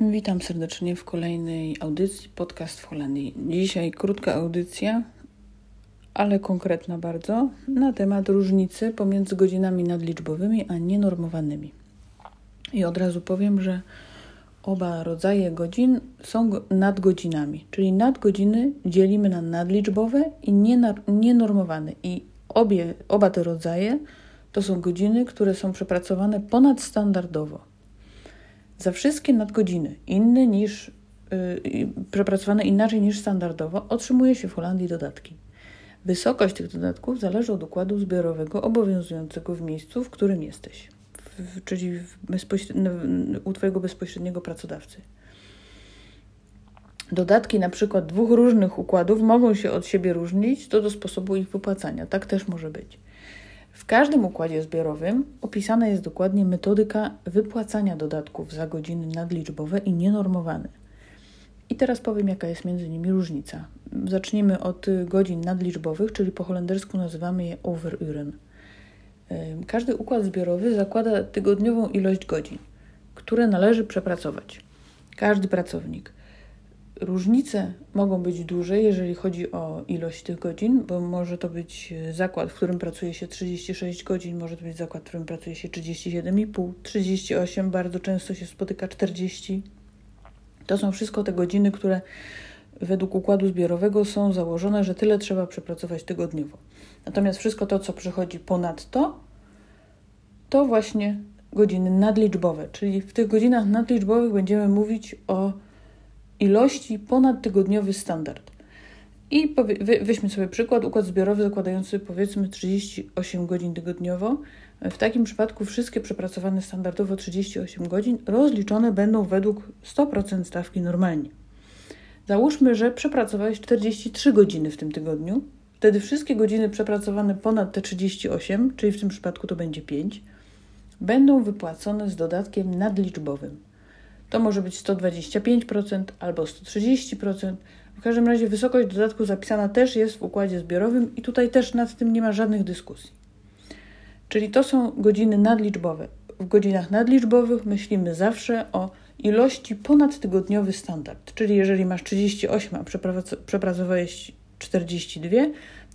Witam serdecznie w kolejnej audycji podcast w Holandii. Dzisiaj krótka audycja, ale konkretna bardzo, na temat różnicy pomiędzy godzinami nadliczbowymi a nienormowanymi. I od razu powiem, że oba rodzaje godzin są nadgodzinami, czyli nadgodziny dzielimy na nadliczbowe i nienormowane. I obie, oba te rodzaje to są godziny, które są przepracowane ponadstandardowo za wszystkie nadgodziny inne niż yy, przepracowane inaczej niż standardowo otrzymuje się w Holandii dodatki. Wysokość tych dodatków zależy od układu zbiorowego obowiązującego w miejscu, w którym jesteś, w, czyli w u Twojego bezpośredniego pracodawcy. Dodatki na przykład dwóch różnych układów mogą się od siebie różnić co do sposobu ich wypłacania. Tak też może być. W każdym układzie zbiorowym opisana jest dokładnie metodyka wypłacania dodatków za godziny nadliczbowe i nienormowane. I teraz powiem, jaka jest między nimi różnica. Zaczniemy od godzin nadliczbowych, czyli po holendersku nazywamy je overuren. Każdy układ zbiorowy zakłada tygodniową ilość godzin, które należy przepracować. Każdy pracownik. Różnice mogą być duże, jeżeli chodzi o ilość tych godzin, bo może to być e, zakład, w którym pracuje się 36 godzin, może to być zakład, w którym pracuje się 37,5, 38, bardzo często się spotyka 40. To są wszystko te godziny, które według układu zbiorowego są założone, że tyle trzeba przepracować tygodniowo. Natomiast wszystko to, co przychodzi ponad to, to właśnie godziny nadliczbowe, czyli w tych godzinach nadliczbowych będziemy mówić o ilości ponad tygodniowy standard. I weźmy sobie przykład, układ zbiorowy zakładający powiedzmy 38 godzin tygodniowo. W takim przypadku wszystkie przepracowane standardowo 38 godzin rozliczone będą według 100% stawki normalnie. Załóżmy, że przepracowałeś 43 godziny w tym tygodniu. Wtedy wszystkie godziny przepracowane ponad te 38, czyli w tym przypadku to będzie 5, będą wypłacone z dodatkiem nadliczbowym. To może być 125% albo 130%. W każdym razie wysokość dodatku zapisana też jest w układzie zbiorowym i tutaj też nad tym nie ma żadnych dyskusji. Czyli to są godziny nadliczbowe. W godzinach nadliczbowych myślimy zawsze o ilości ponadtygodniowy standard. Czyli jeżeli masz 38, a przepracowałeś 42,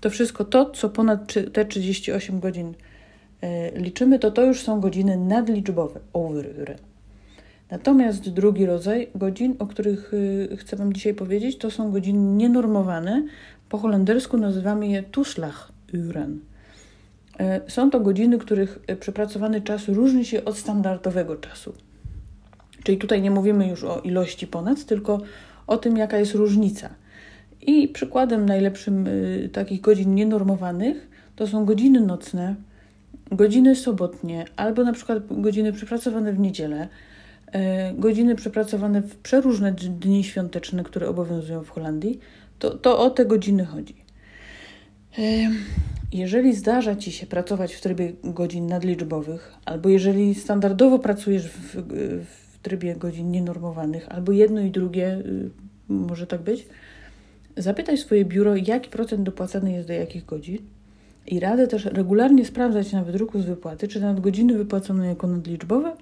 to wszystko to, co ponad te 38 godzin e, liczymy, to to już są godziny nadliczbowe, overuren. Natomiast drugi rodzaj godzin, o których y, chcę Wam dzisiaj powiedzieć, to są godziny nienormowane. Po holendersku nazywamy je toeslaguren. E, są to godziny, których e, przepracowany czas różni się od standardowego czasu. Czyli tutaj nie mówimy już o ilości ponad, tylko o tym, jaka jest różnica. I przykładem najlepszym y, takich godzin nienormowanych to są godziny nocne, godziny sobotnie albo na przykład godziny przepracowane w niedzielę godziny przepracowane w przeróżne dni świąteczne, które obowiązują w Holandii, to, to o te godziny chodzi. E, jeżeli zdarza Ci się pracować w trybie godzin nadliczbowych, albo jeżeli standardowo pracujesz w, w trybie godzin nienormowanych, albo jedno i drugie, y, może tak być, zapytaj swoje biuro, jaki procent dopłacany jest do jakich godzin. I radzę też regularnie sprawdzać na wydruku z wypłaty, czy nadgodziny wypłacone jako nadliczbowe,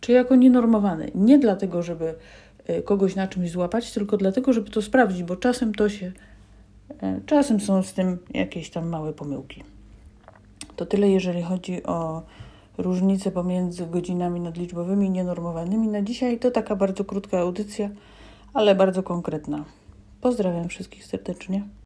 czy jako nienormowany. Nie dlatego, żeby e, kogoś na czymś złapać, tylko dlatego, żeby to sprawdzić, bo czasem to się, e, czasem są z tym jakieś tam małe pomyłki. To tyle, jeżeli chodzi o różnice pomiędzy godzinami nadliczbowymi i nienormowanymi. Na dzisiaj to taka bardzo krótka audycja, ale bardzo konkretna. Pozdrawiam wszystkich serdecznie.